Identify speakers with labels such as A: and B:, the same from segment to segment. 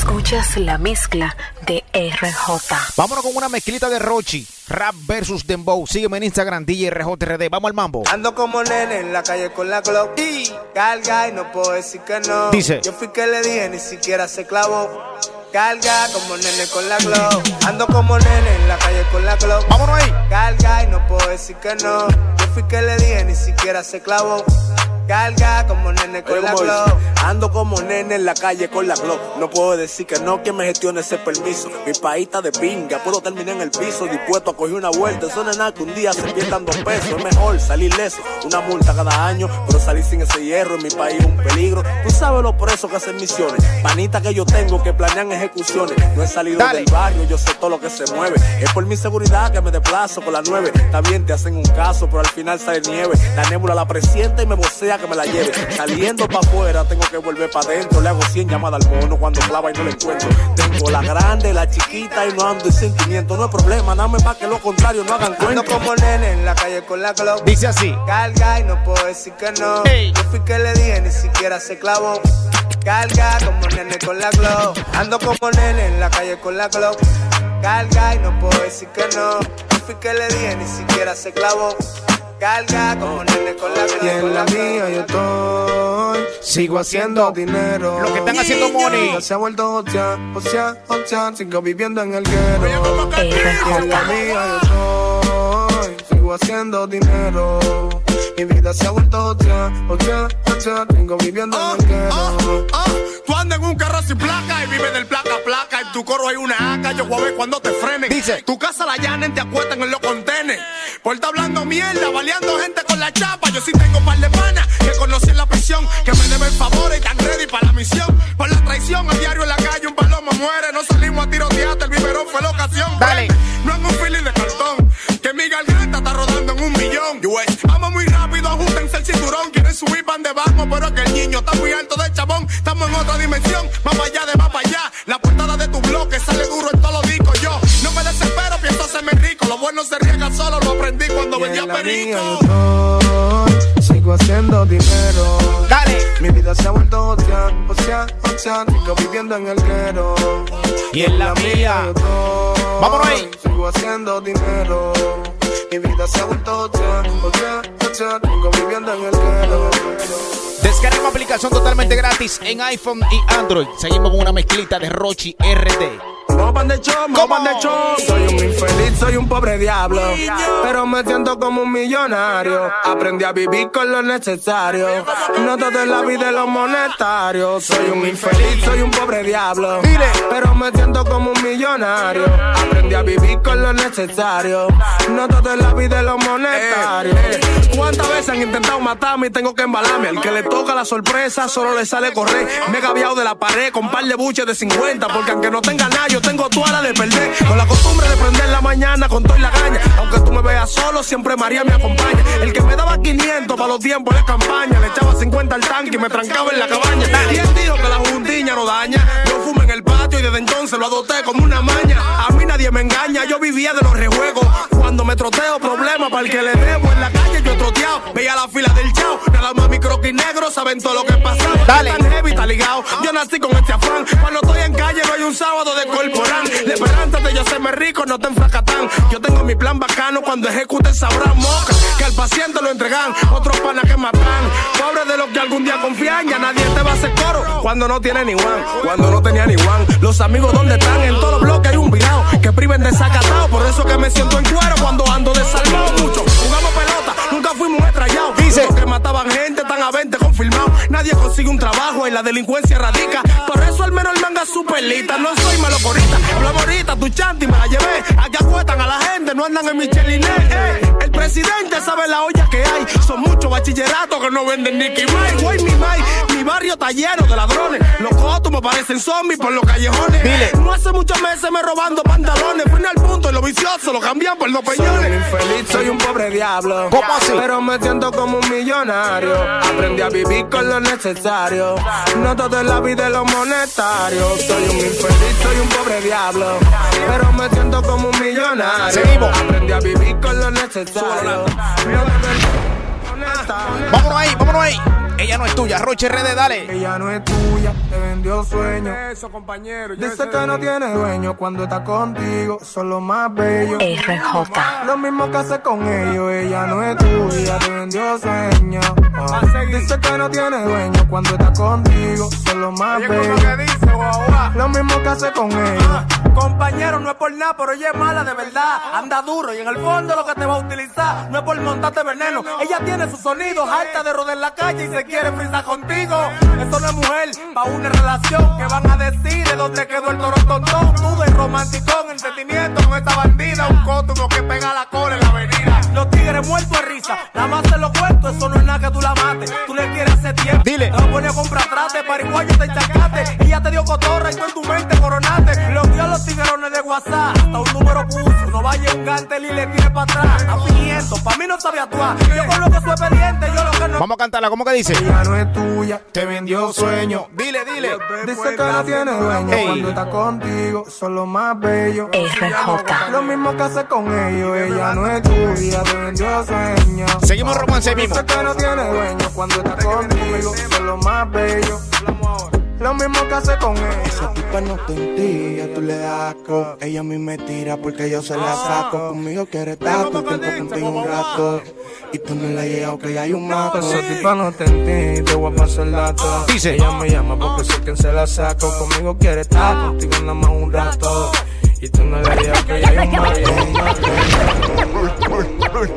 A: Escuchas la mezcla de RJ.
B: Vámonos con una mezclita de Rochi. Rap versus Dembow. Sígueme en Instagram, DJ RJRD. Vamos al mambo.
C: Ando como nene en la calle con la Glock. Y carga y no puedo decir que no.
B: Dice.
C: Yo fui que le dije, ni siquiera se clavó. Carga como nene con la Glock. Ando como nene en la calle con la Glock.
B: Vámonos ahí.
C: Carga y no puedo decir que no. Yo fui que le dije, ni siquiera se clavó. Carga como nene con
D: Oye,
C: la. Glock.
D: Ando como nene en la calle con la Glock. No puedo decir que no, que me gestione ese permiso. Mi país está de pinga, puedo terminar en el piso, dispuesto a coger una vuelta. Eso no es nada que un día se pierdan dos pesos. Es mejor salir leso, una multa cada año, pero salir sin ese hierro en mi país es un peligro. Tú sabes lo por eso que hacen misiones. Panita que yo tengo que planean ejecuciones. No he salido
B: Dale.
D: del barrio, yo sé todo lo que se mueve. Es por mi seguridad que me desplazo con la nueve. También te hacen un caso, pero al final sale nieve. La nébula la presiente y me vocea que me la lleve. Saliendo para afuera, tengo que volver para adentro. Le hago 100 llamadas al mono cuando clava y no le encuentro. Tengo la grande, la chiquita y no ando en sentimiento. No hay problema, dame para que lo contrario no hagan
C: Ando
D: cuenta.
C: como nene en la calle con la Glock.
B: Dice así.
C: Carga y no puedo decir que no.
B: Ey.
C: Yo fui que le dije, ni siquiera se clavó. Carga como nene con la Glock. Ando como nene en la calle con la Glock. Carga y no puedo decir que no. Yo fui que le dije, ni siquiera se clavó. Carga con la. Y en la mía yo estoy. Sigo haciendo dinero.
B: Lo que están haciendo money.
C: Se ha vuelto hostia, hostia, hostia. Sigo viviendo en el guero. Y en la mía yo estoy, sigo haciendo dinero. Mi vida se ha vuelto otra, otra, otra. Tengo viviendo en el guero.
E: Ah, Tú andas en un carro sin placa y vives del placa a placa. En tu coro hay una AK, yo voy a ver cuando te frenen.
B: Dice.
E: Tu casa la llanen, te acuestan en los contenes. Por estar hablando mierda, baleando gente con la chapa. Yo sí tengo par de panas que conocí en la prisión, que me deben favores y están ready para la misión. Por la traición, a diario en la calle un palomo muere. No salimos a tirotear, el biberón fue la ocasión.
B: Dale.
E: No en un feeling de cartón, que mi garganta está rodando en un millón. US. Vamos muy rápido, ajustense el cinturón. Quieren subir pan de bajo, pero es que el niño está muy alto de chabón. Estamos en otra dimensión, más para allá de más para allá. La portada de tu bloque sale duro en todos los discos. Yo no me desespero, pienso hacerme rico. Lo bueno se riega solo, lo aprendí cuando
C: Y mía
E: perico.
C: estoy, sigo haciendo dinero.
B: Dale.
C: Mi vida se ha vuelto otra, otra, otra. Sigo viviendo en el guero.
B: Y en la mía.
C: estoy,
B: Vámonos ahí.
C: Sigo haciendo dinero. Mi vida se ha vuelto otra, otra, otra. Sigo viviendo en el guero.
B: Descarga una aplicación totalmente gratis en iPhone y Android. Seguimos con una mezclita de Rochi RD.
C: De de show. Soy un infeliz, soy un pobre diablo. Pero me siento como un millonario. Aprendí a vivir con lo necesario. No todo en la vida es lo monetario. Soy un infeliz, soy un pobre diablo. Pero me siento como un millonario. Aprendí a vivir con lo necesario. No todo en la vida es lo monetario. ¿Cuántas veces han intentado matarme y tengo que embalarme? Al que le toca la sorpresa solo le sale correr. Me he gaviado de la pared con par de buches de 50. Porque aunque no tenga nada, yo tengo toda la de perder. Con la costumbre de prender la mañana con toda la gaña. Aunque tú me veas solo, siempre María me acompaña. El que me daba 500 para los tiempos de campaña. Le echaba 50 al tanque y me trancaba en la cabaña. ¿Quién dijo que la juntiña no daña? Yo fumo en el y desde entonces lo adopté como una maña. A mí nadie me engaña, yo vivía de los rejuegos. Cuando me troteo, problema para el que le debo. En la calle yo he troteado, veía la fila del chao. Nada más mi croquis negro saben todo lo que pasa.
B: Dale.
C: Tan heavy, está ligado. Yo nací con este afán. Cuando estoy en calle no hay un sábado de corporán. De yo serme rico no te enfracatán. Yo tengo mi plan bacano cuando ejecuten sabrán moca. Que al paciente lo entregan, otros panas que matan. De los que algún día confían, ya nadie te va a hacer coro. Cuando no tiene ni one, cuando no tenía ni one. Los amigos donde están, en todos los bloques hay un virado. Que priven de sacatao, por eso que me siento en cuero cuando ando desalmado mucho. Jugamos pelota, nunca fuimos
B: Dice.
C: Que mataban gente están a 20 confirmados. Nadie consigue un trabajo y la delincuencia radica. Por eso al menos el manga es superlita. No soy melocorita, ahorita, tu chanti me la llevé. Aquí acuestan a la gente, no andan en Michelin. eh. El presidente sabe la olla que hay. Son muchos bachilleratos que no venden ni Kimai. Güey, mi mai, mi barrio está lleno de ladrones. Los cotos me parecen zombies por los callejones.
B: Dile.
C: No hace muchos meses me robando pantalones. Fui al punto y los viciosos lo cambian por los peñones. Soy un infeliz, soy un pobre diablo.
B: ¿Cómo así?
C: Pero me siento como un millonario. Aprendí a vivir con lo necesario. No todo en la vida es lo monetario. Soy un infeliz, soy un pobre diablo. Pero me siento como un millonario. Aprendí a vivir con lo necesario. No todo es lo monetario.
B: Vámonos ahí, vámonos ahí. Ella no es tuya, Roche RD, dale.
C: Ella no es tuya, te vendió sueño.
F: Eso, compañero.
C: Dice que no tiene dueño cuando está contigo, son los más bellos.
A: RJ.
C: Lo mismo que hace con ellos, ella no es tuya, te vendió sueño. Dice que no tiene dueño cuando está contigo, son los más
F: Oye, ¿cómo
C: bellos. Lo mismo que hace con ellos.
E: Compañero, no es por nada, pero ella es mala de verdad. Anda duro y en el fondo lo que te va a utilizar no es por montarte veneno. Ella tiene sus sonidos, harta de rodar en la calle y se quiere frisar contigo. Esto no es mujer, pa' una relación que van a decir de dónde quedó el toro tontón. Tú de romanticón, entendimiento con esta bandida. Un cótumo que pega la cola en la avenida. Los tigres muertos de risa, nada más te lo cuento, eso no es nada que tú la mates. Tú le quieres hacer tiempo.
B: Dile.
E: Te pone a comprar trate, pariguayo te enchacaste. Ella te dio cotorra y tú en tu mente coronaste. Los dio a los tiguerones de WhatsApp, hasta un número puso. No vaya un gantel y le tire para atrás. Está fingiendo, pa' mí no sabe actuar. Yo conozco su expediente, yo lo que no.
B: Vamos a cantarla, ¿cómo que dice?
C: Ella no es tuya, te vendió sueño.
B: Dile, dile.
C: Dice que no tiene dueño
B: Ey.
C: cuando está contigo, son los más bellos. Lo mismo que hace con ellos, ella no es tuya, te vendió sueño.
B: Seguimos romance mismo.
C: Dice que no tiene dueño cuando está contigo, son los más bellos. Lo mismo que hace con ellos.
G: Esa tipa no te entilla, tú le das asco. Ella a mí me tira porque yo se la saco. Conmigo quiere estar tiempo contigo un rato. Y tú no le has llegado que ya hay un maco.
C: Esa tipa no te entiende, te voy a pasar el dato.
B: Dice.
C: Ella me llama porque sé que se la saco. Conmigo quiere estar contigo nada más un rato. Y tú no le has llegado que ya hay un maco.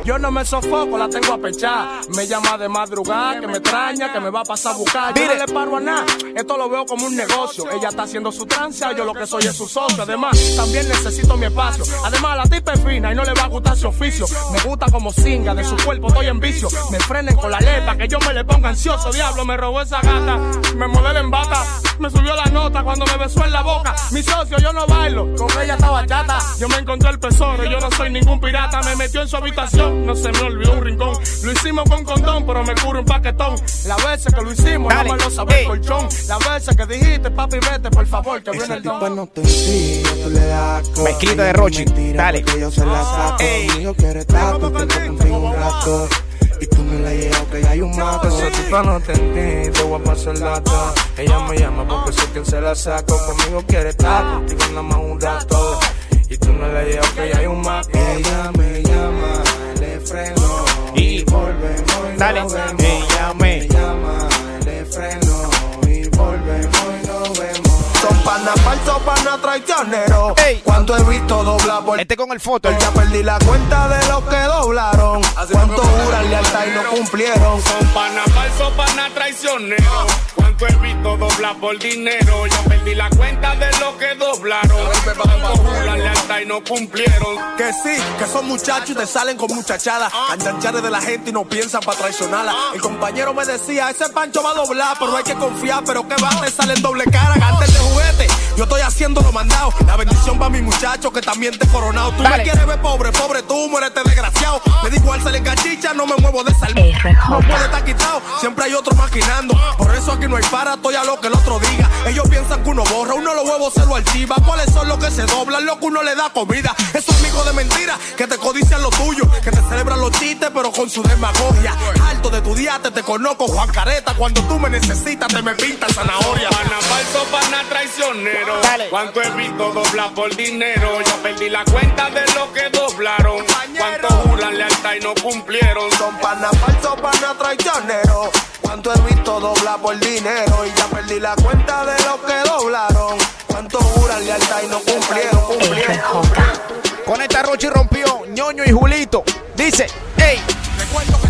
E: Yo no me sofoco, la tengo a pechar. Me llama de madrugada, que me extraña, que me va a pasar a buscar. Yo no le paro a nada, esto lo veo como un negocio. Ella está haciendo su tranza, yo lo que soy es su socio. Además, también necesito mi espacio. Además, la tipa es fina y no le va a gustar su oficio. Me gusta como singa, de su cuerpo estoy en vicio. Me frenen con la lepa, que yo me le ponga ansioso. Diablo, me robó esa gata, me modela en bata. Me subió la nota cuando me besó en la boca. Mi socio, yo no bailo, con ella estaba chata. Yo me encontré el tesoro, yo no soy ningún pirata. Me metió en su habitación, no se me olvidó un rincón. Lo hicimos con condón, pero me curo un paquetón. La veces que lo hicimos,
B: Dale.
E: no me lo el colchón. La veces que dijiste, papi, vete, por favor, que viene el don.
G: no te entilla, tú le das.
B: Mezclita
G: Ella
B: de Rochi,
G: me tira
B: dale.
G: Yo se la saco. Contigo un rato. Y tú le has llegado que ya hay un maco.
C: Esa tipa no te entiende, te voy a pasar el dato. Ella me llama porque sé que se la saco. Conmigo quiere estar contigo nada más un rato. Y tú no le has llegado que ya hay un maco.
G: Ella me llama, freno.
B: Y-
G: volvemos y
B: Dale.
G: nos vemos.
B: Ella me-
G: Me llama, le freno. Y volvemos y nos vemos.
C: Son panas falsos, panas traicioneros.
B: Ey.
C: Cuánto he visto doblar por
B: Este con el foto.
C: Ya perdí la cuenta de los que doblaron. Cuánto juran lealtad y no cumplieron.
F: Son pana falso, pana traicionero. Visto doblar por dinero. Ya perdí la cuenta de lo que doblaron. Juran lealtad y no cumplieron.
E: Que sí, que son muchachos y te salen con muchachadas. Canchancharles de la gente y no piensan para traicionarla. El compañero me decía, ese pancho va a doblar, pero hay que confiar. Pero que va, te sale en doble cara, antes de juguete. Yo estoy haciendo lo mandado. La bendición va a mi muchacho que también te he coronado. Tú
B: Dale.
E: me quieres ver pobre, pobre tú, muérete desgraciado. Me da igual salir cachicha, no me muevo de salud. No puede estar quitado, siempre hay otro maquinando. Por eso aquí no hay para, estoy a lo que el otro diga. Ellos piensan que uno borra, uno los huevos se lo archiva. ¿Cuáles son los que se doblan? Lo que uno le da comida. Esos amigos de mentira que te codician lo tuyo, que te celebran los chistes, pero con su demagogia. Alto de tu diate, te conozco, Juan Careta. Cuando tú me necesitas, te me pintas zanahoria.
F: Pana falso, pana traicionero.
B: Dale.
F: Cuánto he visto doblar por dinero. Ya perdí la cuenta de lo que doblaron. Cuánto juran lealtad y no cumplieron.
C: Son panas falsos, panas traicioneros. Cuánto he visto doblar por dinero. Y ya perdí la cuenta de los que doblaron. Cuánto juran lealtad y no cumplieron. cumplieron.
B: Con esta Rochi rompió ñoño y Julito. Dice, ey,
E: Recuerdo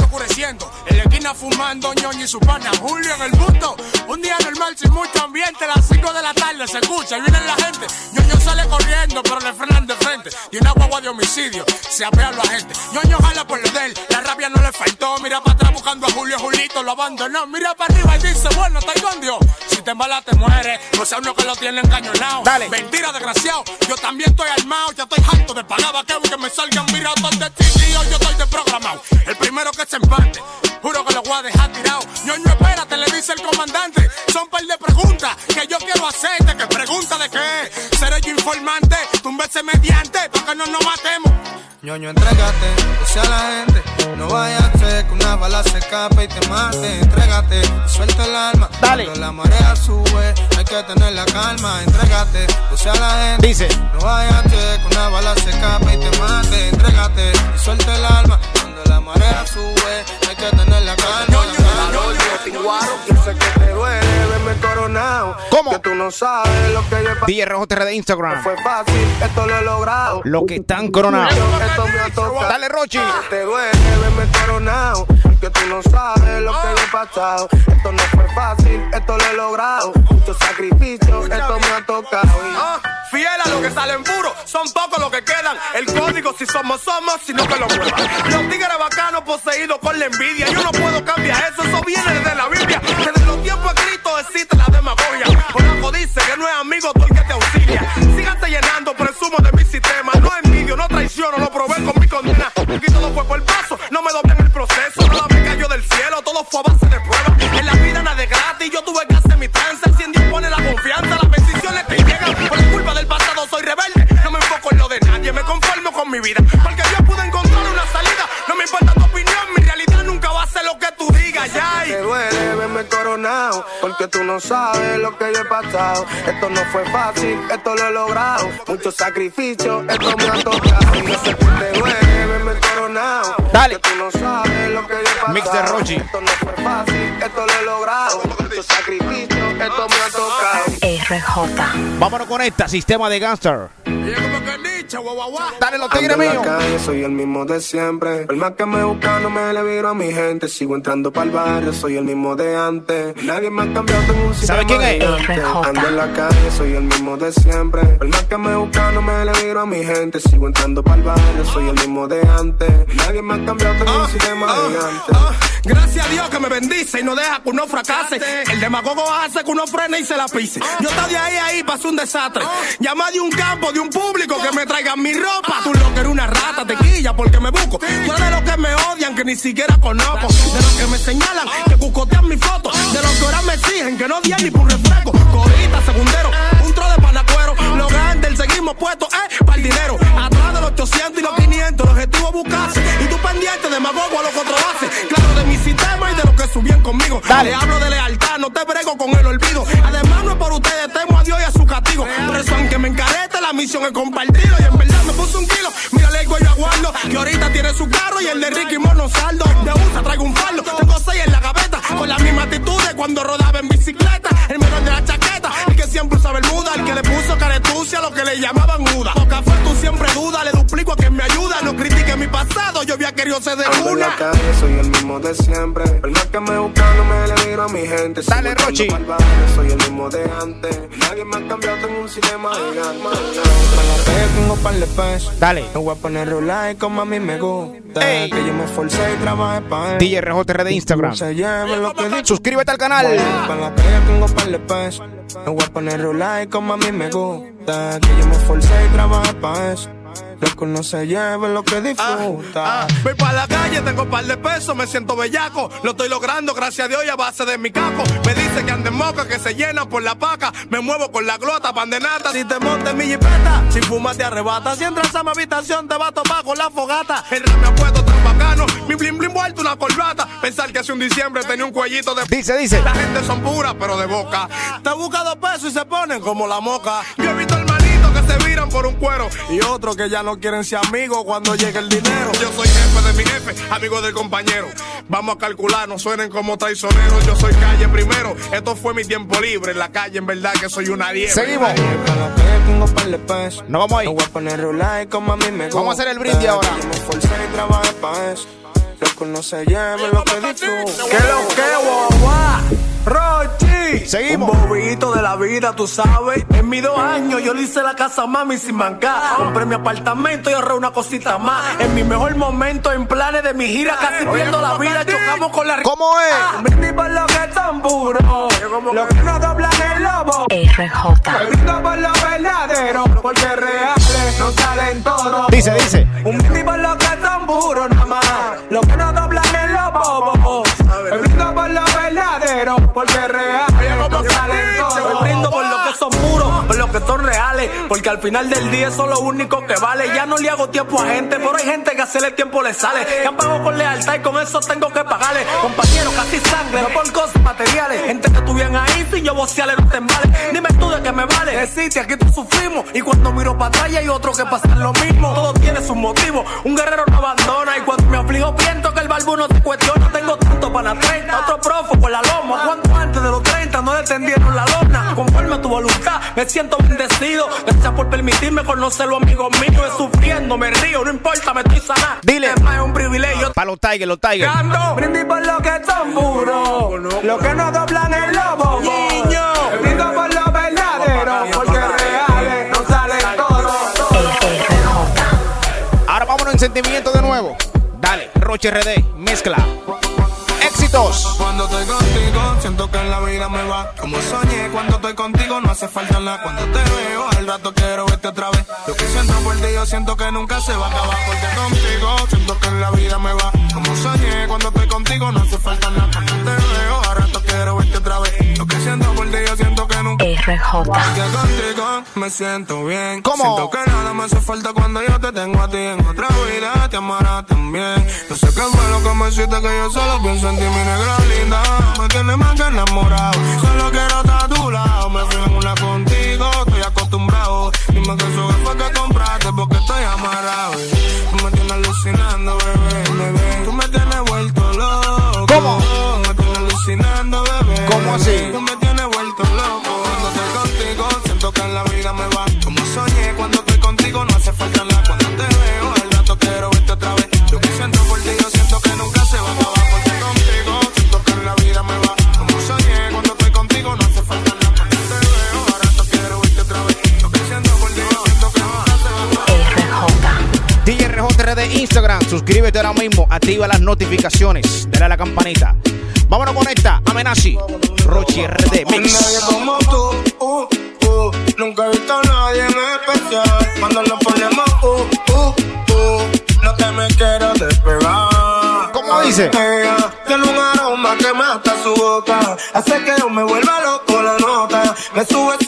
E: oscureciendo. En la esquina fumando ñoño y su pana Julio en el busto. Un día normal sin mucho ambiente, las 5 de la tarde se escucha y viene la gente. ñoño sale corriendo, pero le frenan de frente. Y una guagua de homicidio, se apea a la gente. ñoño jala por lo de él, la rabia no le faltó. Mira para atrás buscando a Julio, Julito lo abandonó. Mira para arriba y dice, bueno, está con Dios. Si te embalas te mueres, no sea uno que lo tiene engañonado.
B: Dale.
E: Mentira, desgraciado. Yo también estoy armado, ya estoy harto de pagar vaqueo que me salgan mirados de tío. Yo estoy desprogramado. El primero que se empate. Juro que lo voy a dejar tirado. ñoño, espérate, le dice el comandante. Son par de preguntas que yo quiero hacerte. Que pregunta de qué. Seré yo informante, túmbese mediante, para que no nos matemos.
C: ñoño, entrégate, dice a la gente.
G: No vaya a ser que una bala se escape y te mate. Entrégate, suelta el alma.
B: Dale.
G: Cuando la marea sube, hay que tener la calma. Entrégate, puse a la gente.
B: Dice.
G: No vaya a ser que una bala se escape y te mate. Entrégate, suelta el alma. Marea sube, hay que tener la calma.
C: Yo sé que te duele verme coronado.
B: ¿Cómo?
C: Que tú no sabes lo que yo he pasado.
B: DJ Rojo TR de Instagram.
C: Fue fácil, esto lo he logrado.
B: Los que están coronados.
C: Esto me ha tocado.
B: Dale, Rochi.
C: Te duele verme coronado. Que tú no sabes lo que yo he pasado. Esto no fue fácil, esto lo he logrado. Mucho sacrificio, esto me ha tocado.
E: Ah, fiel a lo que salen puros, son pocos los que quedan. El código, si somos, somos, sino que lo prueban. Los tigres bacanos poseídos con la envidia. Yo no puedo cambiar eso, eso viene desde la Biblia. Desde los tiempos escritos existe la demagogia. Conaco dice que no es amigo tú el que te auxilia. Síganse llenando, presumo de mi sistema. No envidio, no traiciono, lo probé con mi condena.
C: Coronado, porque tú no sabes lo que yo he pasado. Esto no fue fácil, esto lo he logrado. Mucho sacrificio, esto me ha tocado. Y yo sé que te duele verme coronado.
B: Dale.
C: porque tú no sabes lo que yo he pasado.
B: Mix de Rochi.
C: Esto no fue fácil, esto lo he logrado. Mucho sacrificio, esto me ha tocado.
A: RJ.
B: Vámonos con esta, sistema de gangster. Dale los tigres míos.
C: calle, soy el mismo de siempre. El más que me busca no me le viro a mi gente. Sigo entrando para el barrio, soy el mismo de antes. Nadie me ha cambiado, tengo un
B: ¿Sabe
C: sistema
B: quién es?
A: RJ.
C: Ando en la calle, soy el mismo de siempre. El más que me busca no me le viro a mi gente. Sigo entrando para el barrio, soy el mismo de antes. Nadie me ha cambiado, tengo un sistema
E: Ah,
C: gigante.
E: ah, gracias a Dios que me bendice y no deja que uno fracase. El demagogo hace que uno frene y se la pise. Yo estaba de ahí a ahí, pasó un desastre. Llama de un campo, de un público que me traigan mi ropa. Tú lo que eres una rata, tequilla, porque me busco. Tú eres de los que me odian, que ni siquiera conozco. De los que me señalan, que cucotean mi foto. De los que ahora me exigen, que no dian ni por un refresco. Corita, segundero, un tro de panacuero. Lo grande, el seguimos puestos, eh, para el dinero. Atrás de los 800 y los 500, el objetivo es buscarse. Y tú pendiente de magogo a lo que otro hace. Claro, de mi sistema y de subían conmigo.
B: Dale.
E: Le hablo de lealtad, no te brego con el olvido. Además, no es por ustedes, temo a Dios y a su castigo. Por eso, aunque me encarete, la misión es compartirlo. Y en verdad me puse un kilo. Cuello que ahorita tiene su carro y el de Ricky Mono saldo. De USA traigo un faldo, tengo seis en la gaveta. Con la misma actitud de cuando rodaba en bicicleta. El menor de la chaqueta, el que siempre usa bermuda. El que le puso caretucia a lo que le llamaban muda. Poca fe, tú siempre duda, le duplico a quien me ayuda. No critique mi pasado, yo había querido ser de
C: Ando en
E: una.
C: la calle, soy el mismo de siempre. El más que me busca no me le viro a mi gente.
B: Dale, Rochi.
C: Soy el mismo de antes. Nadie me ha cambiado, tengo un sistema gigante. Tengo par de pesos.
B: Dale.
C: Voy a poner rulay como a mí me gusta.
B: Ey.
C: Que yo me esforcé y trabajé para.
B: DJ Rojo TR de Instagram. Suscríbete al canal.
C: Para la calle tengo par de pesos. Me voy a poner rulay como a mí me gusta. Que yo me esforcé y trabajé para eso. Lo que uno se lleve lo que disfruta.
E: Ah, voy para la calle, tengo un par de pesos, me siento bellaco. Lo estoy logrando, gracias a Dios, y a base de mi caco. Me dice que ande moca, que se llena por la paca. Me muevo con la glota, pan de nata. Si te montes mi jipeta, si fumas te arrebata. Si entras a mi habitación, te va a topar con la fogata. El rap me ha puesto tan bacano, mi blim blim vuelto una corbata. Pensar que hace un diciembre tenía un cuellito de
B: Dice, dice.
E: la gente son puras, pero de boca. Te busca dos pesos y se ponen como la moca. Yo he visto que se viran por un cuero. Y otros que ya no quieren ser amigos cuando llegue el dinero. Yo soy jefe de mi jefe, amigo del compañero. Vamos a calcular, no suenen como traicioneros. Yo soy calle primero. Esto fue mi tiempo libre. En la calle, en verdad, que soy una liebre.
B: Seguimos. Nos vamos ahí.
C: Voy a poner rulay como a mí me gusta.
B: Vamos a hacer el brindis ahora.
C: Lo que uno se lleve lo que disfruta.
E: ¿Qué lo que, guagua?
B: Seguimos.
E: Un bobito de la vida, tú sabes. En mis dos años yo le hice la casa a mami sin mancar. Compré mi apartamento y ahorré una cosita más. En mi mejor momento, en planes de mi gira, casi pierdo la vida. Chocamos con la
B: ¿Cómo es?
E: Un brindis por lo que son puros. Lo que no doblan el lobo.
A: RJ.
E: Brindo por lo verdadero, porque reales no salen todos.
B: Dice, dice.
E: Un brindis por lo que son puros nada más. Lo que no doblan bobos. Me brindo por lo verdadero, porque reales que son reales.
C: Porque al final del día eso es lo único que vale. Ya no le hago tiempo a gente, pero hay gente que hacerle tiempo le sale. Ya pago con lealtad y con eso tengo que pagarle. Compañeros, casi sangre, no por cosas materiales. Gente que estuvieran ahí sin yo vocearle no te vale. Dime tú de qué me vale. Existe, aquí tú sufrimos. Y cuando miro para atrás hay otro que pasa lo mismo. Todo tiene su motivo. Un guerrero no abandona. Y cuando me aflijo, pienso que el barbuno se cuestiona. Tengo tanto para la 30, otro profo por la loma. Cuanto antes de los 30 no detendieron la lona. Conforme a tu voluntad, me siento bendecido. Gracias por permitirme conocerlo, amigos míos. Sufriendo, me río, no importa, me estoy sanando.
B: Dile.
C: Es más, un privilegio.
B: Para los Tigers, los Tigers.
C: Ando, brindis por lo que son puros. Lo que no doblan el lobo. Niño. Brindo por lo verdadero. Porque reales no salen todos.
A: RJ.
B: Ahora vámonos en sentimiento de nuevo. Dale, Roche RD, mezcla.
C: Cuando estoy contigo, siento que en la vida me va como soñé. Cuando estoy contigo, no hace falta nada. Cuando te veo, al rato quiero verte otra vez. Lo que siento por ti, yo siento que nunca se va a acabar. Porque contigo, siento que en la vida me va como soñé. Cuando estoy contigo, no hace falta nada. Cuando te veo, al rato quiero verte otra vez. Lo que
A: RJ.
C: que contigo me siento bien.
B: ¿Cómo?
C: Siento que nada me hace falta cuando yo te tengo a ti en otra vida. Te amarás también. No sé qué fue lo que me hiciste que yo solo pienso en ti, mi negra linda. Me tienes más que enamorado. Solo quiero estar a tu lado. Me fui en una contigo, estoy acostumbrado. Dime que eso fue que compraste porque estoy amarrado. Tú me tienes alucinando, bebé, bebé. Tú me tienes vuelto loco.
B: ¿Cómo?
C: Me tienes alucinando, bebé.
B: ¿Cómo así?
C: La vida me va. Como soñé, cuando estoy contigo, no hace falta nada. Cuando te veo, al rato quiero verte otra vez. Lo que siento por ti, yo siento que nunca se va a acabar. Porque contigo, siento que en la vida me va. Como soñé, cuando estoy contigo, no hace falta nada. Cuando te veo, al rato quiero verte otra vez. Lo que siento por ti, yo siento que nunca se va a acabar.
A: RJ.
B: DJ RJRD Instagram. Suscríbete ahora mismo. Activa las notificaciones. Dale a la campanita. Vámonos con esta. Amenazi. Roche RD
C: Nadie
B: Mix.
C: como tú, especial. Cuando nos ponemos, uh, uh, uh. No te me quiero despegar.
B: ¿Cómo dice?
C: Ella tiene un aroma que mata su boca. Hace que yo me vuelva loco la nota. Me sube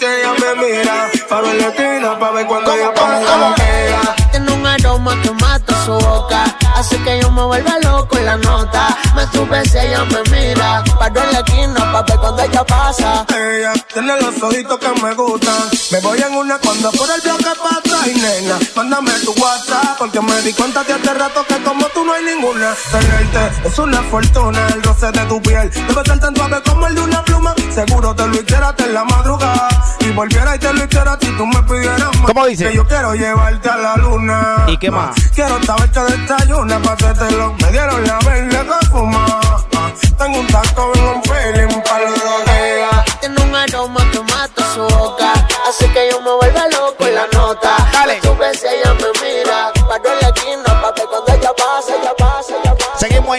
C: Me
H: sube si ella me mira. Paro en la esquina pa' ver cuando ella pasa.
C: Ella tiene los ojitos que me gustan. Me voy en una cuando por el bloque pasa. Y nena, mándame tu WhatsApp. Porque me di cuenta de hace rato que como tú no hay ninguna. Tenerte es una fortuna. El roce de tu piel debe ser tan suave como el de una pluma. Seguro te lo hiciera en la madrugada. Y volviera y te lo hiciera si tú me pidieras más.
B: ¿Cómo dice?
C: Que yo quiero llevarte a la luna.
B: ¿Y qué más?
C: Quiero saber que desayuna pa' hacértelo. Me dieron la verde que fuma. Tengo un taco, vengo un feeling pa' los.
H: Tiene un aroma que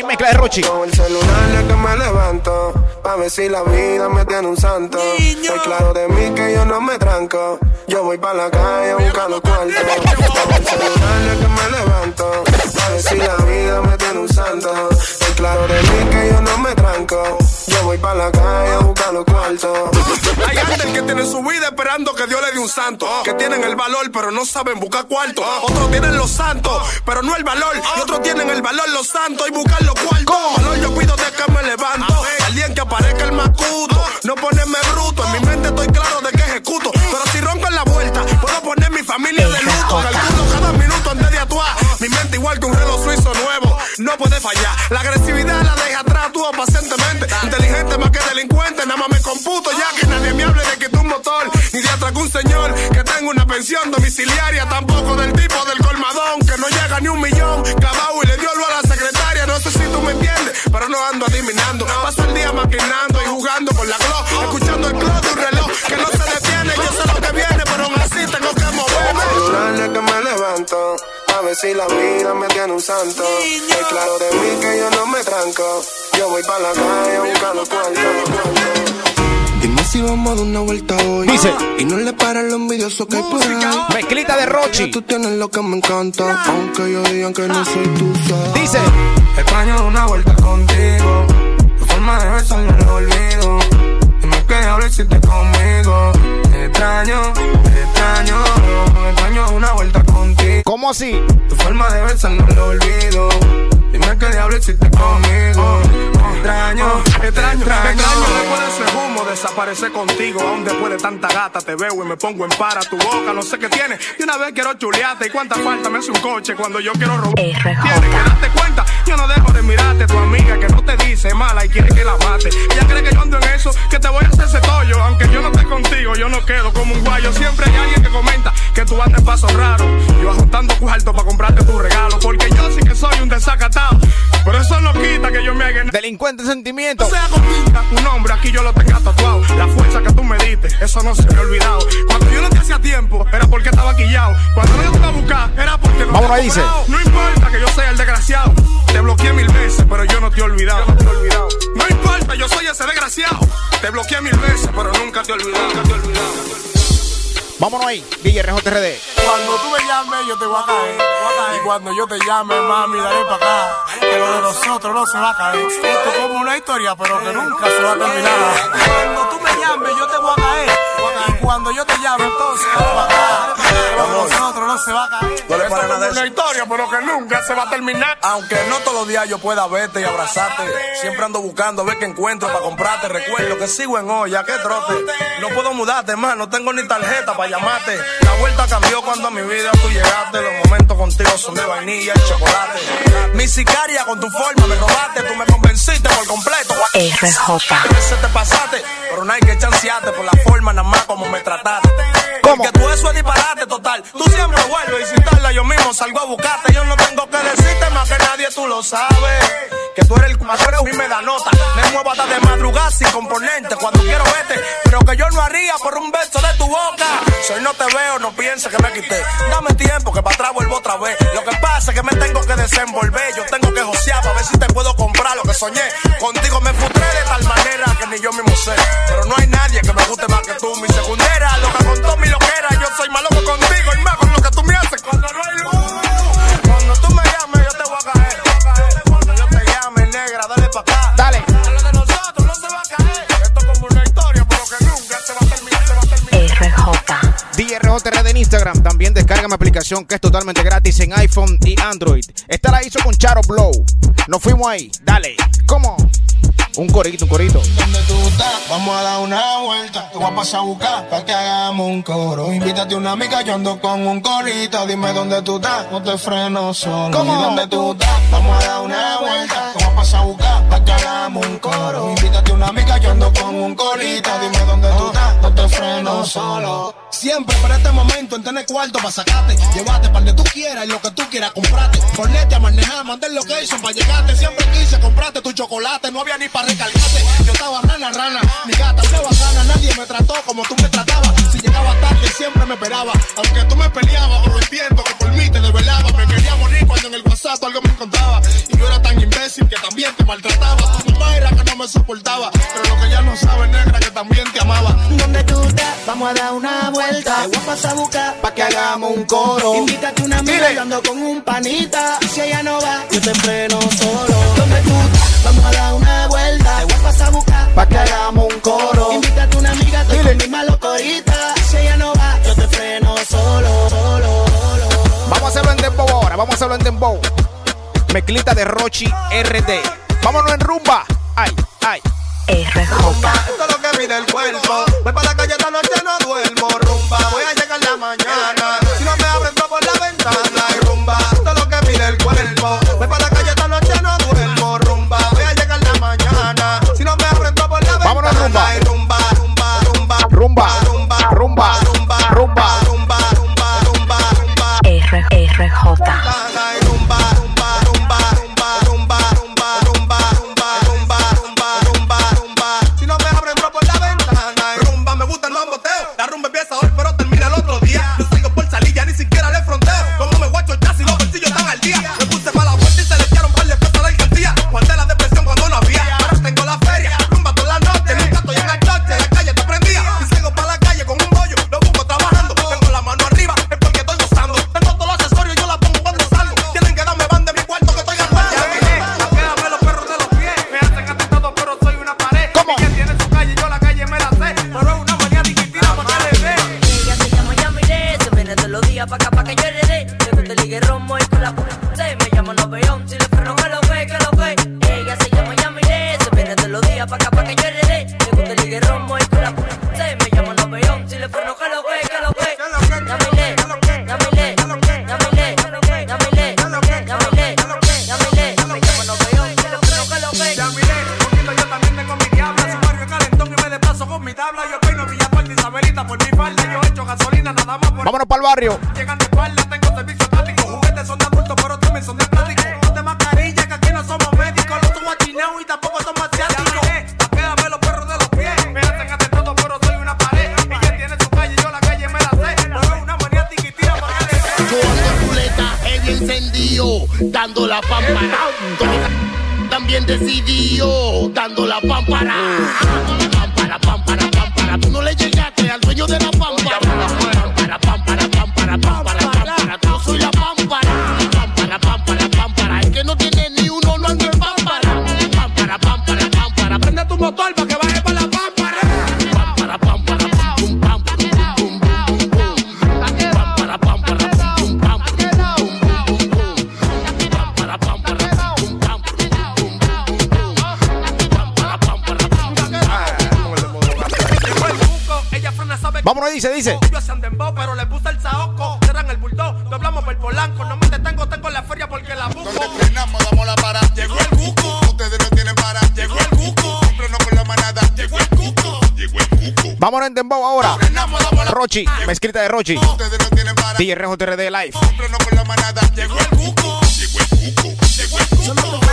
B: mezcla de Rochi.
C: Con el celular es que me levanto Pa' ver si la vida me tiene un santo. Estoy claro de mí que yo no me tranco. Yo voy pa' la calle a buscar los cuartos. Con el celular es que me levanto Pa' ver si la vida me tiene un santo. Estoy claro de mí que yo no me tranco voy pa' la calle a buscar los cuartos
E: Hay gente que tiene su vida esperando que Dios le dé un santo. Que tienen el valor, pero no saben buscar cuarto. Otros tienen los santos, pero no el valor. Y otros tienen el valor, los santos, y buscar los cuartos. Valor yo pido de que me levanto. Al día en que aparezca el macuto. No ponerme bruto. En mi mente estoy claro de que ejecuto. Pero si ronco en la vuelta, puedo poner mi familia de luto. Calculo cada minuto antes de actuar. Mi mente igual que un reloj suizo. No puede fallar. La agresividad la deja atrás, tú pacientemente. Inteligente más que delincuente. Nada más me computo ya que nadie me hable de que tú un motor. Ni de atrás un señor que tenga una pensión domiciliaria. Tampoco del tipo del colmadón que no llega ni un millón. Clavado y le dio lo a la secretaria. No sé si tú me entiendes, pero no ando adivinando. Paso el día maquinando y jugando con la glow.
C: Si la vida me tiene un santo. Estoy claro de mí que yo no me tranco. Yo voy pa' la calle a buscar los cuartos. Dime si vamos a dar una vuelta hoy.
B: Dice.
C: Y no le paran los envidiosos que hay por ahí.
B: Mezclita de Rochi.
C: Tú tienes lo que me encanta. Aunque yo digan que no soy tu
B: Dice.
C: Dar una vuelta contigo. Tu forma de besar no lo olvido que si estás conmigo Te extraño, te extraño
B: ¿Cómo así?
E: Tu forma de besar no lo olvido. Dime qué diablo hiciste conmigo. Extraño, extraño, extraño. Después de ese humo desaparece contigo. Aún después de tanta gata te veo y me pongo en para tu boca. No sé qué tiene. Y una vez quiero chulearte. ¿Y cuánta falta me hace un coche cuando yo quiero robar? Tienes que darte cuenta. Yo no dejo de mirarte. Tu amiga que no te dice mala y quiere que la mate. Ella cree que yo ando en eso. Que te voy a hacer ese tollo. Aunque yo no esté contigo, yo no quedo como un guayo. Siempre hay alguien que comenta que tú andas paso raro. Yo ajustando cuarto para comprarte tu regalo. Porque yo sí que soy un desacatado. Pero eso no quita que yo me haga.
B: Delincuente sentimiento.
E: O sea, contigo, tu nombre aquí yo lo tengo tatuado. La fuerza que tú me diste, eso no se me ha olvidado. Cuando yo no te hacía tiempo, era porque estaba quillado. Cuando yo te iba a buscar, era porque no te
B: ahí, dice.
E: No importa que yo sea el desgraciado. Te bloqueé mil veces, pero yo no te he olvidado. No, te he olvidado. no importa, yo soy ese desgraciado. Te bloqueé mil veces, pero nunca te he olvidado. Nunca te he olvidado.
B: Vámonos ahí, DJ RJRD.
I: Cuando tú me llames, yo te voy a caer. Y cuando yo te llame, mami, dale para acá. Que lo de nosotros no se va a caer. Una historia, pero que nunca se va a terminar. Cuando tú me llames, yo te voy a caer. Y cuando yo te llame, entonces, acá. Que lo de nosotros no se va a caer.
E: No le para nada
I: una
E: eso.
I: historia, pero que nunca se va a terminar.
E: Aunque no todos los días yo pueda verte y abrazarte, siempre ando buscando a ver qué encuentro para comprarte. Recuerdo que sigo en olla, que trote. No puedo mudarte más, no tengo ni tarjeta para llamarte. La vuelta cambió cuando a mi vida tú llegaste. Los momentos contigo son de vainilla y chocolate. Mi sicaria con tu forma me robaste, tú me convenciste por completo.
A: RJ.
E: Veces te pasaste, pero no hay que chancearte por la forma nada más como me trataste.
B: ¿Cómo?
E: Porque tú eso es disparate total. Tú siempre vuelves y sin tarda yo mismo salgo a buscarte. Yo no tengo que decirte más que nadie, tú lo sabes. Que tú eres el un- y me da nota. Me muevo hasta de madrugada sin componente cuando quiero verte. Pero que yo no haría por un beso de tu boca. Si hoy no te veo, no pienses que me quité. Dame tiempo que para atrás vuelvo otra vez. Lo que pasa es que me tengo que desenvolver. Yo tengo que josear para ver si te puedo comprar lo que soñé. Contigo me frustré de tal manera que ni yo mismo sé. Pero no hay nadie que me guste más que tú, mi segundera. Lo que contó mi loquera, yo soy malo contigo y más con lo que tú me haces cuando no hay luz. Cuando tú me llames, yo te voy a caer. Cuando yo te llame, negra, dale pa' acá.
B: Dale.
E: Lo de nosotros no se va a caer. Esto es como una historia, pero que nunca se va a terminar, se va a terminar.
A: RJ.
B: DJ RJRD en Instagram. También descarga mi aplicación que es totalmente gratis en iPhone y Android. Esta la hizo con Charo Blow. Nos fuimos ahí. Dale. ¿Cómo? Un corito, un corito.
C: donde tú estás, vamos a dar una vuelta. Te voy a pasar a buscar para que hagamos un coro. Invítate una amiga, yo ando con un corito. Dime dónde tú estás, no te freno solo.
B: ¿Cómo?
C: ¿Y dónde tú estás? Vamos a dar una vuelta. Te voy a pasar a buscar para que hagamos un coro. Invítate una amiga, yo ando con un corito. Dime dónde tú estás, no te freno solo.
J: Siempre para este momento en tener cuarto para sacarte. Llevarte para donde tú quieras y lo que tú quieras comprarte. Ponete a manejar, mandar location para llegarte. Siempre quise comprarte tu chocolate, no había ni para recargarte. Yo estaba rana, rana, mi gata, una bacana. Nadie me trató como tú me tratabas. Si llegaba tarde, siempre me esperaba. Aunque tú me peleabas, pero entiendo que por mí te desvelaba. Me quería morir cuando en el WhatsApp algo me contaba. Y yo era tan imbécil que también te maltrataba. Tu mamá era que no me soportaba. Pero lo que ya no sabe, negra, que también te amaba.
K: Donde tú estás, vamos a dar una vuelta. Te voy a pasar a buscar
J: Pa' que hagamos un coro.
K: Invítate una amiga, yo ando con un panita. Y si ella no va, yo te freno solo. Donde tú estás, vamos a dar una vuelta. Te voy a pasar a buscar
J: Pa' que hagamos un coro.
K: Invítate una amiga, estoy con mi malo corita. Y si ella no va, yo te freno solo, solo, solo.
B: Vamos a hacerlo en Dembow ahora. Vamos a hacerlo en Dembow. Mezclita de Rochi RD. Vámonos en rumba. Ay, ay.
A: RJ.
C: Esto es lo que pide el cuerpo. Voy para la calle la se
E: me
L: llama
M: noveón. Si le freno que lo ve, que lo ve. Ella se llama Yamile, se viene de los días pa' acá pa' que yo. Le gusta el ligue romo y con la se me llama noveón. Si le freno que lo ve, que lo ve. Yamile, Yamile, Yamile, Yamile, Yamile, Yamile, me llama noveón. Si le freno que lo ve.
E: Yamile, cogiendo yo también tengo mi diabla. Su barrio calentón y me desplazo con mi tabla. Yo peino Villa Puerta y Isabelita por mi falda. Yo echo gasolina nada más por
B: Vámonos para el barrio.
N: Decidido, dando la. Pámpara,
B: Vámonos, dice, dice.
E: Yo se dembow, pero le puse el saoco. Cerran el bulldog, doblamos por el polanco. No me detengo, tengo la feria porque la busco.
F: Donde frenamos, damos la para. Llegó el cuco. Ustedes no tienen para. Llegó el cuco. Cómprenos con la manada. Llegó el cuco. Llegó el cuco.
B: Vámonos en Dembow ahora. Rochi, mezclita de Rochi.
F: Ustedes no tienen para.
B: DJ RJRD Live.
F: Cómprenos con la manada. Llegó el cuco. Llegó el cuco. Llegó el cuco.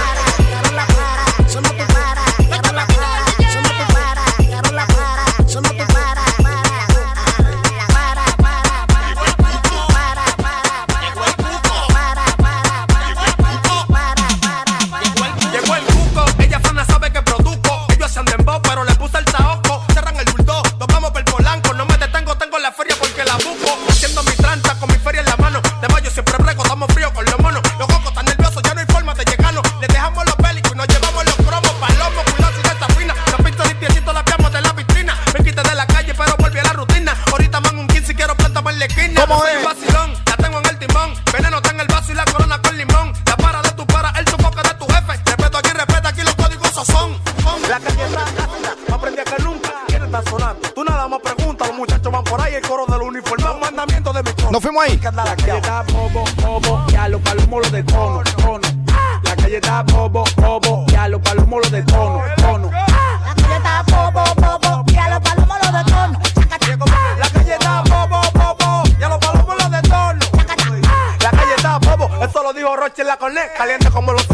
E: Sonando? Tú nada más preguntas, los muchachos van por ahí, el coro del uniforme. Un mandamiento de mi coro.
B: Nos fuimos ahí.
E: La calle está bobo, bobo, y a los palomos de tono, tono. La calle está bobo, bobo, y a los palomos de tono, tono. La calle está bobo, bobo, y a los palomos de tono. La calle está bobo, eso lo dijo Roche en la Cornet. Caliente como los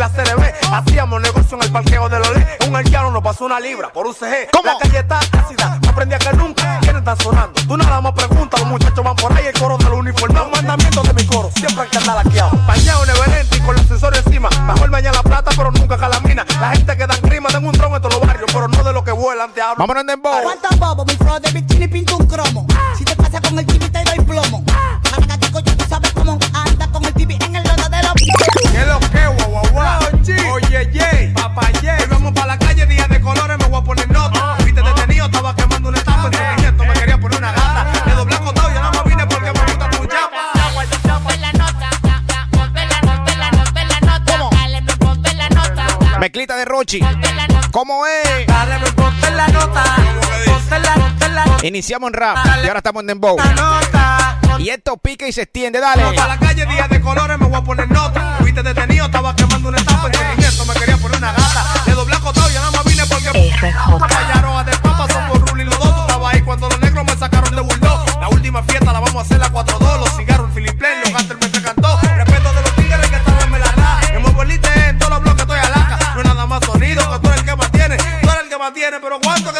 E: la CRB. Hacíamos negocio en el parqueo de Lolé. Un haitiano nos pasó una libra por UCG.
B: ¿Cómo?
E: La calle está ácida, no aprendí a que nunca. ¿Quiénes están sonando? Tú nada más preguntas, los muchachos van por ahí, el coro del uniforme. Un mandamiento de mi coro, siempre hay que andar laqueado. Bañado en Everente y con los sensores encima. Mejor bañar la plata, pero nunca calamina. La gente que dan grima, tengo un tron en todos los barrios, pero no de lo que vuelan, te hablo.
B: Vámonos en Dembow.
O: Aguanta bobo, mi flow de bikini pinta un cromo. Si te pasa con el TV
E: Oye, ye, papá, ye. Hoy vamos pa' la calle, día de colores, me voy a poner nota. Viste detenido, estaba quemando una etapa. En seguimiento me quería poner una gata. Le doblé acotado, yo nada más vine porque me gusta tu chapa.
B: Mezclita de Rochi. ¿Cómo es?
E: Dale, me ponte la nota. Ponte la, ponte la
B: Iniciamos en rap y ahora estamos en Dembow.
E: nota.
B: Y esto pica y se extiende, dale.
E: Vamos pa' la calle, día de colores, me voy a poner nota. Viste detenido, estaba quemando una etapa. En seguimiento me quería poner una gata. Le doblé acotado, yo nada más vine porque
P: RJ.
E: Callaroa de papa son por Ruli y los dos. Tú estabas ahí cuando los negros me sacaron de bulldog. La última fiesta la vamos a hacer la 4-2. Los cigarros, el Filiplen, los gatos, el me cantó. Respeto de los tigres que estaban en la muevo el en todos los bloques, estoy alaca. No es nada más sonido, que tú eres el que mantiene. Tú eres el que mantiene, pero ¿cuánto que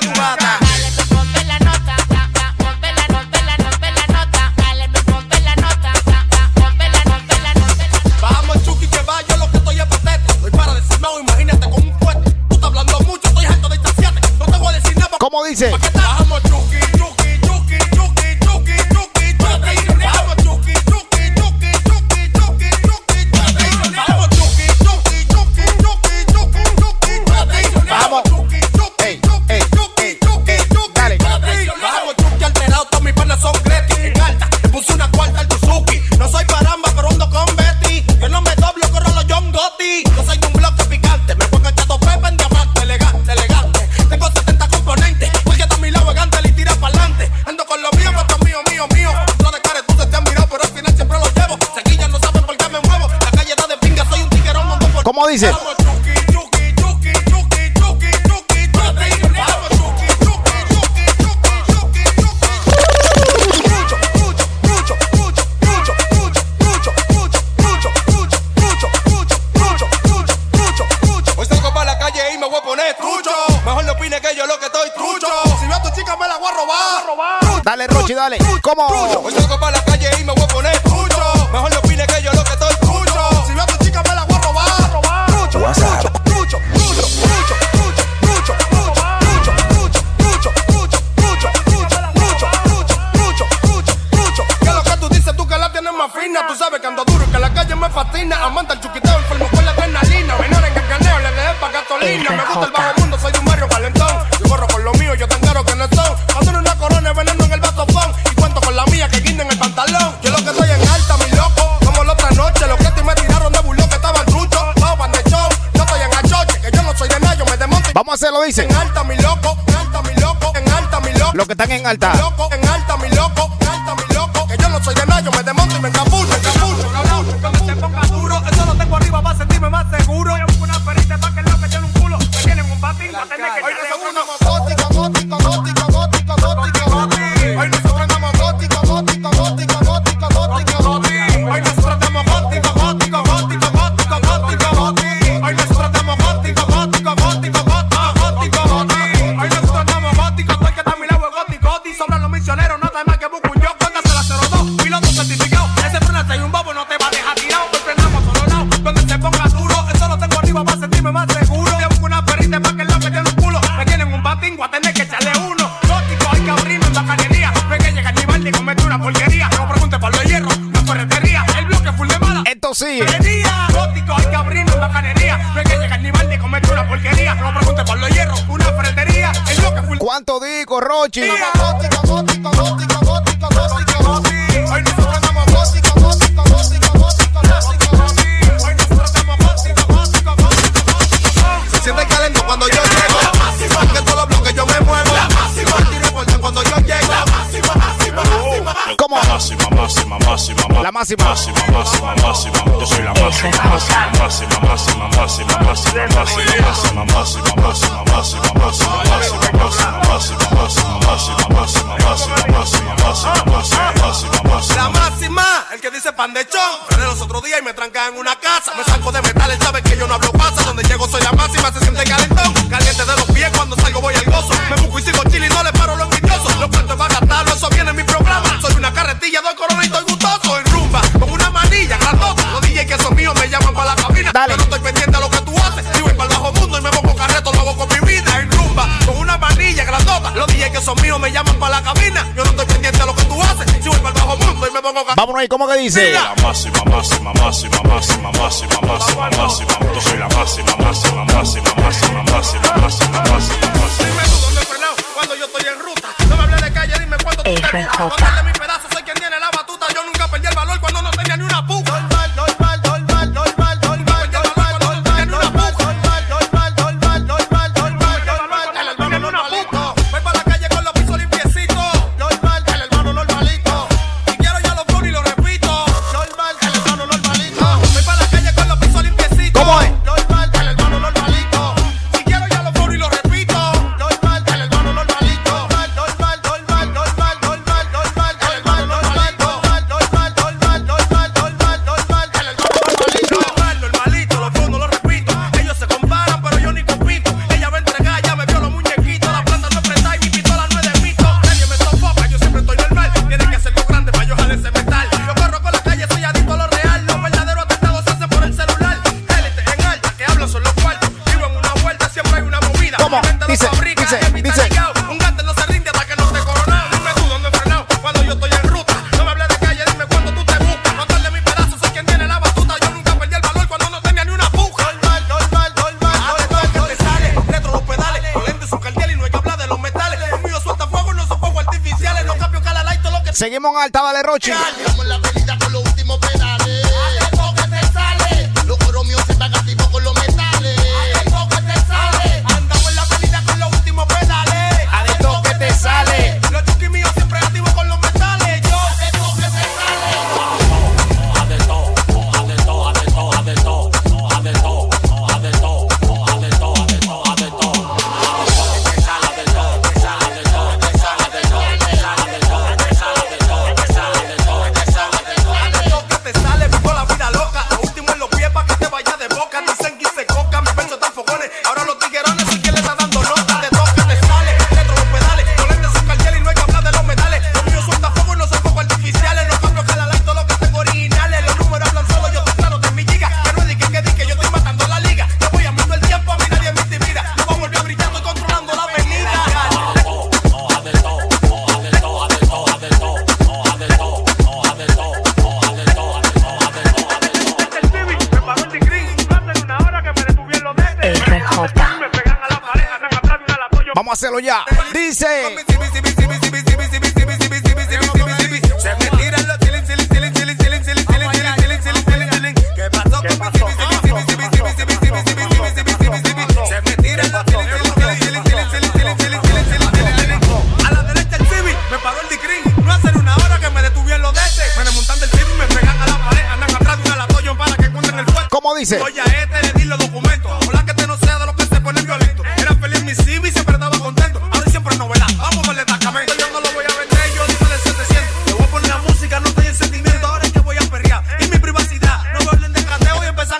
N: dice.
E: alta. That's a
N: ahí, ¿cómo que dice?
Q: La máxima, máxima, máxima, máxima, máxima, máxima, máxima. Máxima, máxima, máxima, máxima, máxima, máxima, máxima.
E: Tú dónde he frenado cuando yo estoy en ruta. No me hables de calle, dime cuándo tú te Ramón Alta,
N: vale Rochi.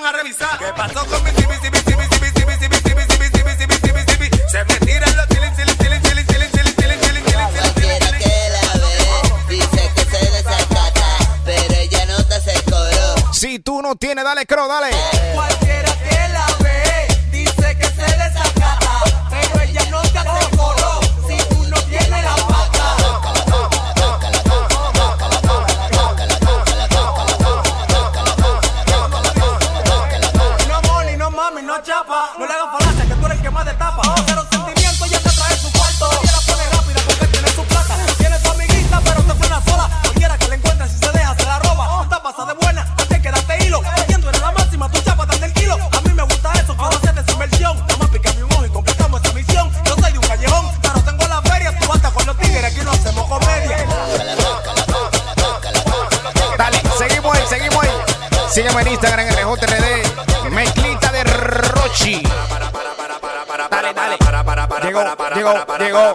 G: a revisar. ¿Qué pasó con mi tibi, tibi, tibi, tibi, tibi, tibi, tibi, tibi, tibi, tibi, tibi, tibi? Se me tiran los tilin, tilin, tilin, tilin, tilin, tilin, tilin, tilin, tilin, tilin, tilin.
N: Dice que se desacata, pero ella no te coro.
B: Si tú no tienes, dale cro, dale. Instagram, RJRD. Mezclita de Rochi. Dale, dale. Llegó, llegó, llegó.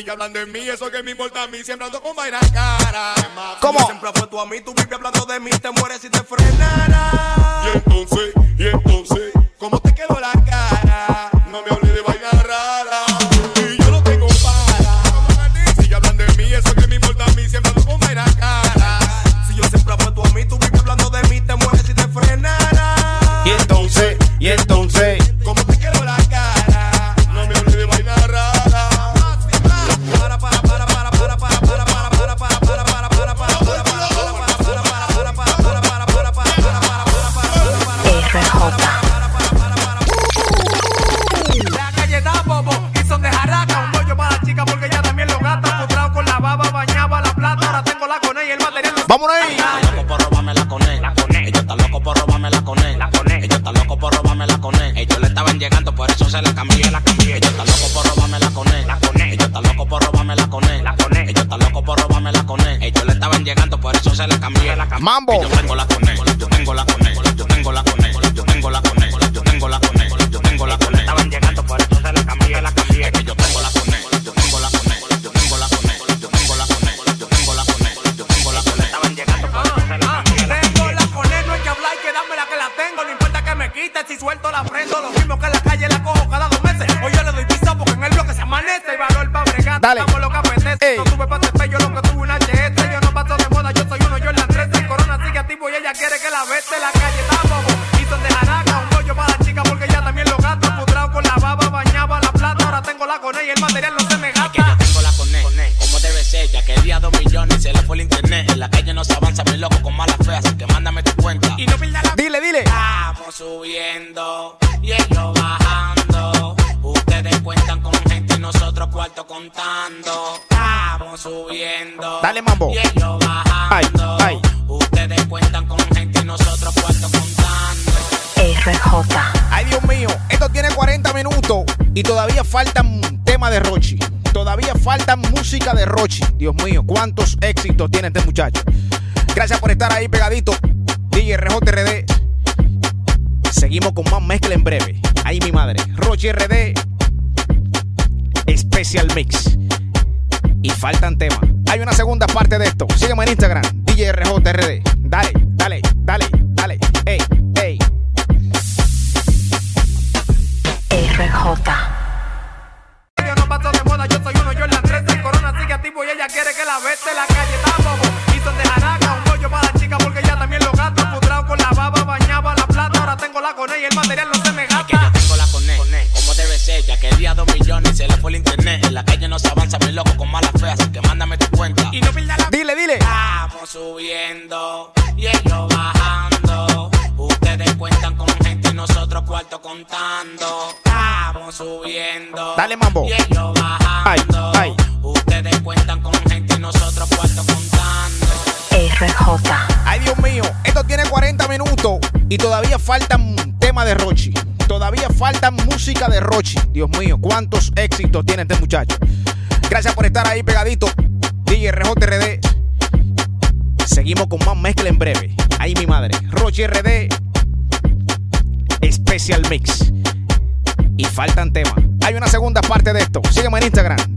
E: sigue hablando en mí, eso que me importa a mí, siempre ando con vaina cara.
B: ¿Cómo?
G: Siempre fue tú a mí, tú vives hablando de mí, te mueres si te frenara.
E: Y entonces, y entonces, ¿cómo te quedó la cara? No me hables
B: Mambo.
G: Y yo tengo la.
B: faltan tema de Rochi. Todavía faltan música de Rochi. Dios mío, cuántos éxitos tiene este muchacho. Gracias por estar ahí pegadito. DJ RJRD. Seguimos con más mezcla en breve. Ahí mi madre. Rochi RD. Special Mix. Y faltan temas. Hay una segunda parte de esto. Sígueme en Instagram. DJ RJRD. Dale, dale, dale.
G: Y
B: todavía faltan tema de Rochi. Todavía faltan música de Rochi. Dios mío, cuántos éxitos tiene este muchacho. Gracias por estar ahí pegadito. DJ RJRD. Seguimos con más mezcla en breve. Ahí mi madre. Rochi RD. Special Mix. Y faltan temas. Hay una segunda parte de esto. Sígueme en Instagram.